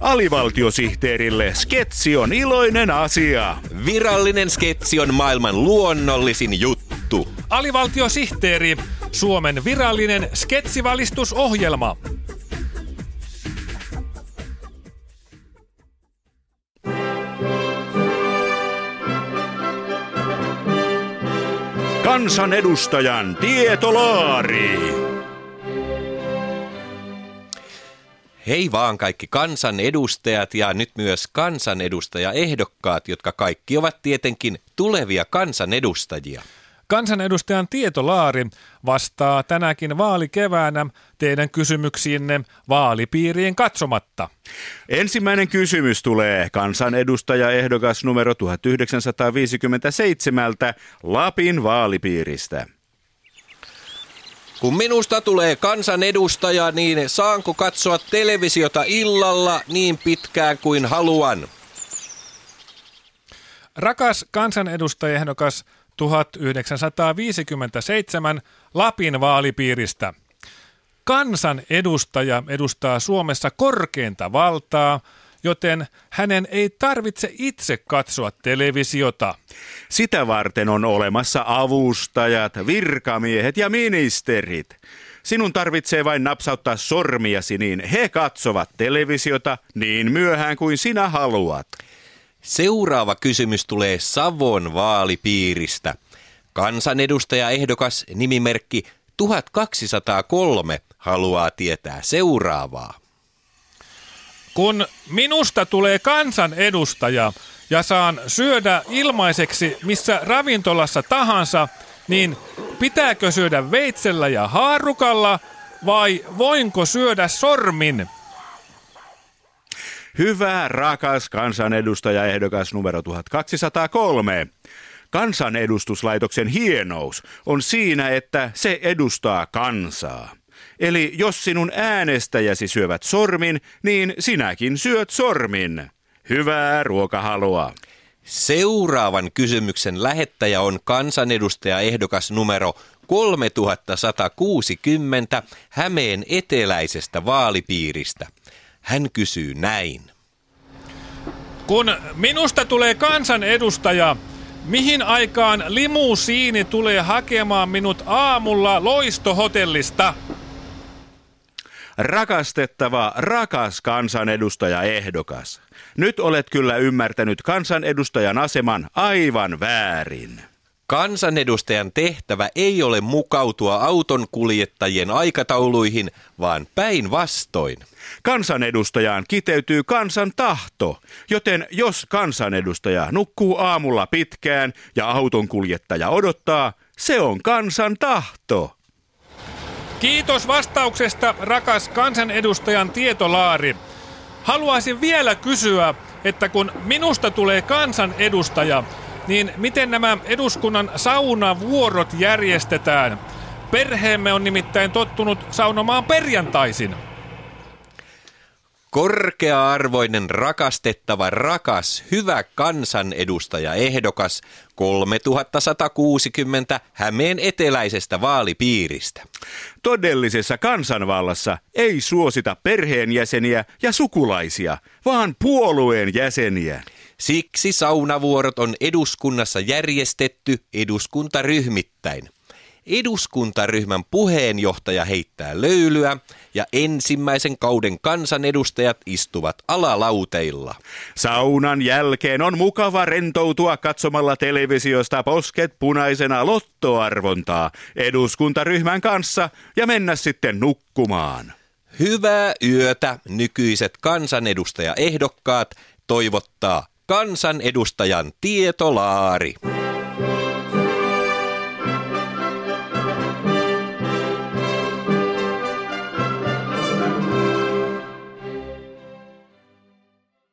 Alivaltiosihteerille sketsi on iloinen asia. Virallinen sketsi on maailman luonnollisin juttu. Alivaltiosihteeri, Suomen virallinen sketsivalistusohjelma. Kansanedustajan tietolaari. Hei vaan kaikki kansanedustajat ja nyt myös kansanedustajaehdokkaat, jotka kaikki ovat tietenkin tulevia kansanedustajia. Kansanedustajan tietolaari vastaa tänäkin vaalikeväänä teidän kysymyksiinne vaalipiirien katsomatta. Ensimmäinen kysymys tulee kansanedustaja ehdokas numero 1957 Lapin vaalipiiristä. Kun minusta tulee kansanedustaja, niin saanko katsoa televisiota illalla niin pitkään kuin haluan? Rakas kansanedustajaehdokas 1957 Lapin vaalipiiristä. Kansan edustaja edustaa Suomessa korkeinta valtaa, joten hänen ei tarvitse itse katsoa televisiota. Sitä varten on olemassa avustajat, virkamiehet ja ministerit. Sinun tarvitsee vain napsauttaa sormiasi, niin he katsovat televisiota niin myöhään kuin sinä haluat. Seuraava kysymys tulee Savon vaalipiiristä. Kansanedustaja ehdokas nimimerkki 1203 haluaa tietää seuraavaa. Kun minusta tulee kansanedustaja ja saan syödä ilmaiseksi missä ravintolassa tahansa, niin pitääkö syödä veitsellä ja haarukalla vai voinko syödä sormin? Hyvä, rakas kansanedustaja ehdokas numero 1203. Kansanedustuslaitoksen hienous on siinä, että se edustaa kansaa. Eli jos sinun äänestäjäsi syövät sormin, niin sinäkin syöt sormin. Hyvää ruokahalua. Seuraavan kysymyksen lähettäjä on kansanedustaja ehdokas numero 3160 Hämeen eteläisestä vaalipiiristä. Hän kysyy näin. Kun minusta tulee kansanedustaja, mihin aikaan limusiini tulee hakemaan minut aamulla loistohotellista? Rakastettava, rakas kansanedustaja ehdokas. Nyt olet kyllä ymmärtänyt kansanedustajan aseman aivan väärin. Kansanedustajan tehtävä ei ole mukautua auton kuljettajien aikatauluihin, vaan päinvastoin. Kansanedustajaan kiteytyy kansan tahto, joten jos kansanedustaja nukkuu aamulla pitkään ja auton kuljettaja odottaa, se on kansan tahto. Kiitos vastauksesta, rakas kansanedustajan tietolaari. Haluaisin vielä kysyä, että kun minusta tulee kansanedustaja, niin miten nämä eduskunnan saunavuorot järjestetään? Perheemme on nimittäin tottunut saunomaan perjantaisin. Korkea-arvoinen, rakastettava, rakas, hyvä kansanedustaja ehdokas 3160 Hämeen eteläisestä vaalipiiristä. Todellisessa kansanvallassa ei suosita perheenjäseniä ja sukulaisia, vaan puolueen jäseniä. Siksi saunavuorot on eduskunnassa järjestetty eduskuntaryhmittäin. Eduskuntaryhmän puheenjohtaja heittää löylyä ja ensimmäisen kauden kansanedustajat istuvat alalauteilla. Saunan jälkeen on mukava rentoutua katsomalla televisiosta posket punaisena lottoarvontaa eduskuntaryhmän kanssa ja mennä sitten nukkumaan. Hyvää yötä nykyiset kansanedustajaehdokkaat toivottaa kansanedustajan tietolaari.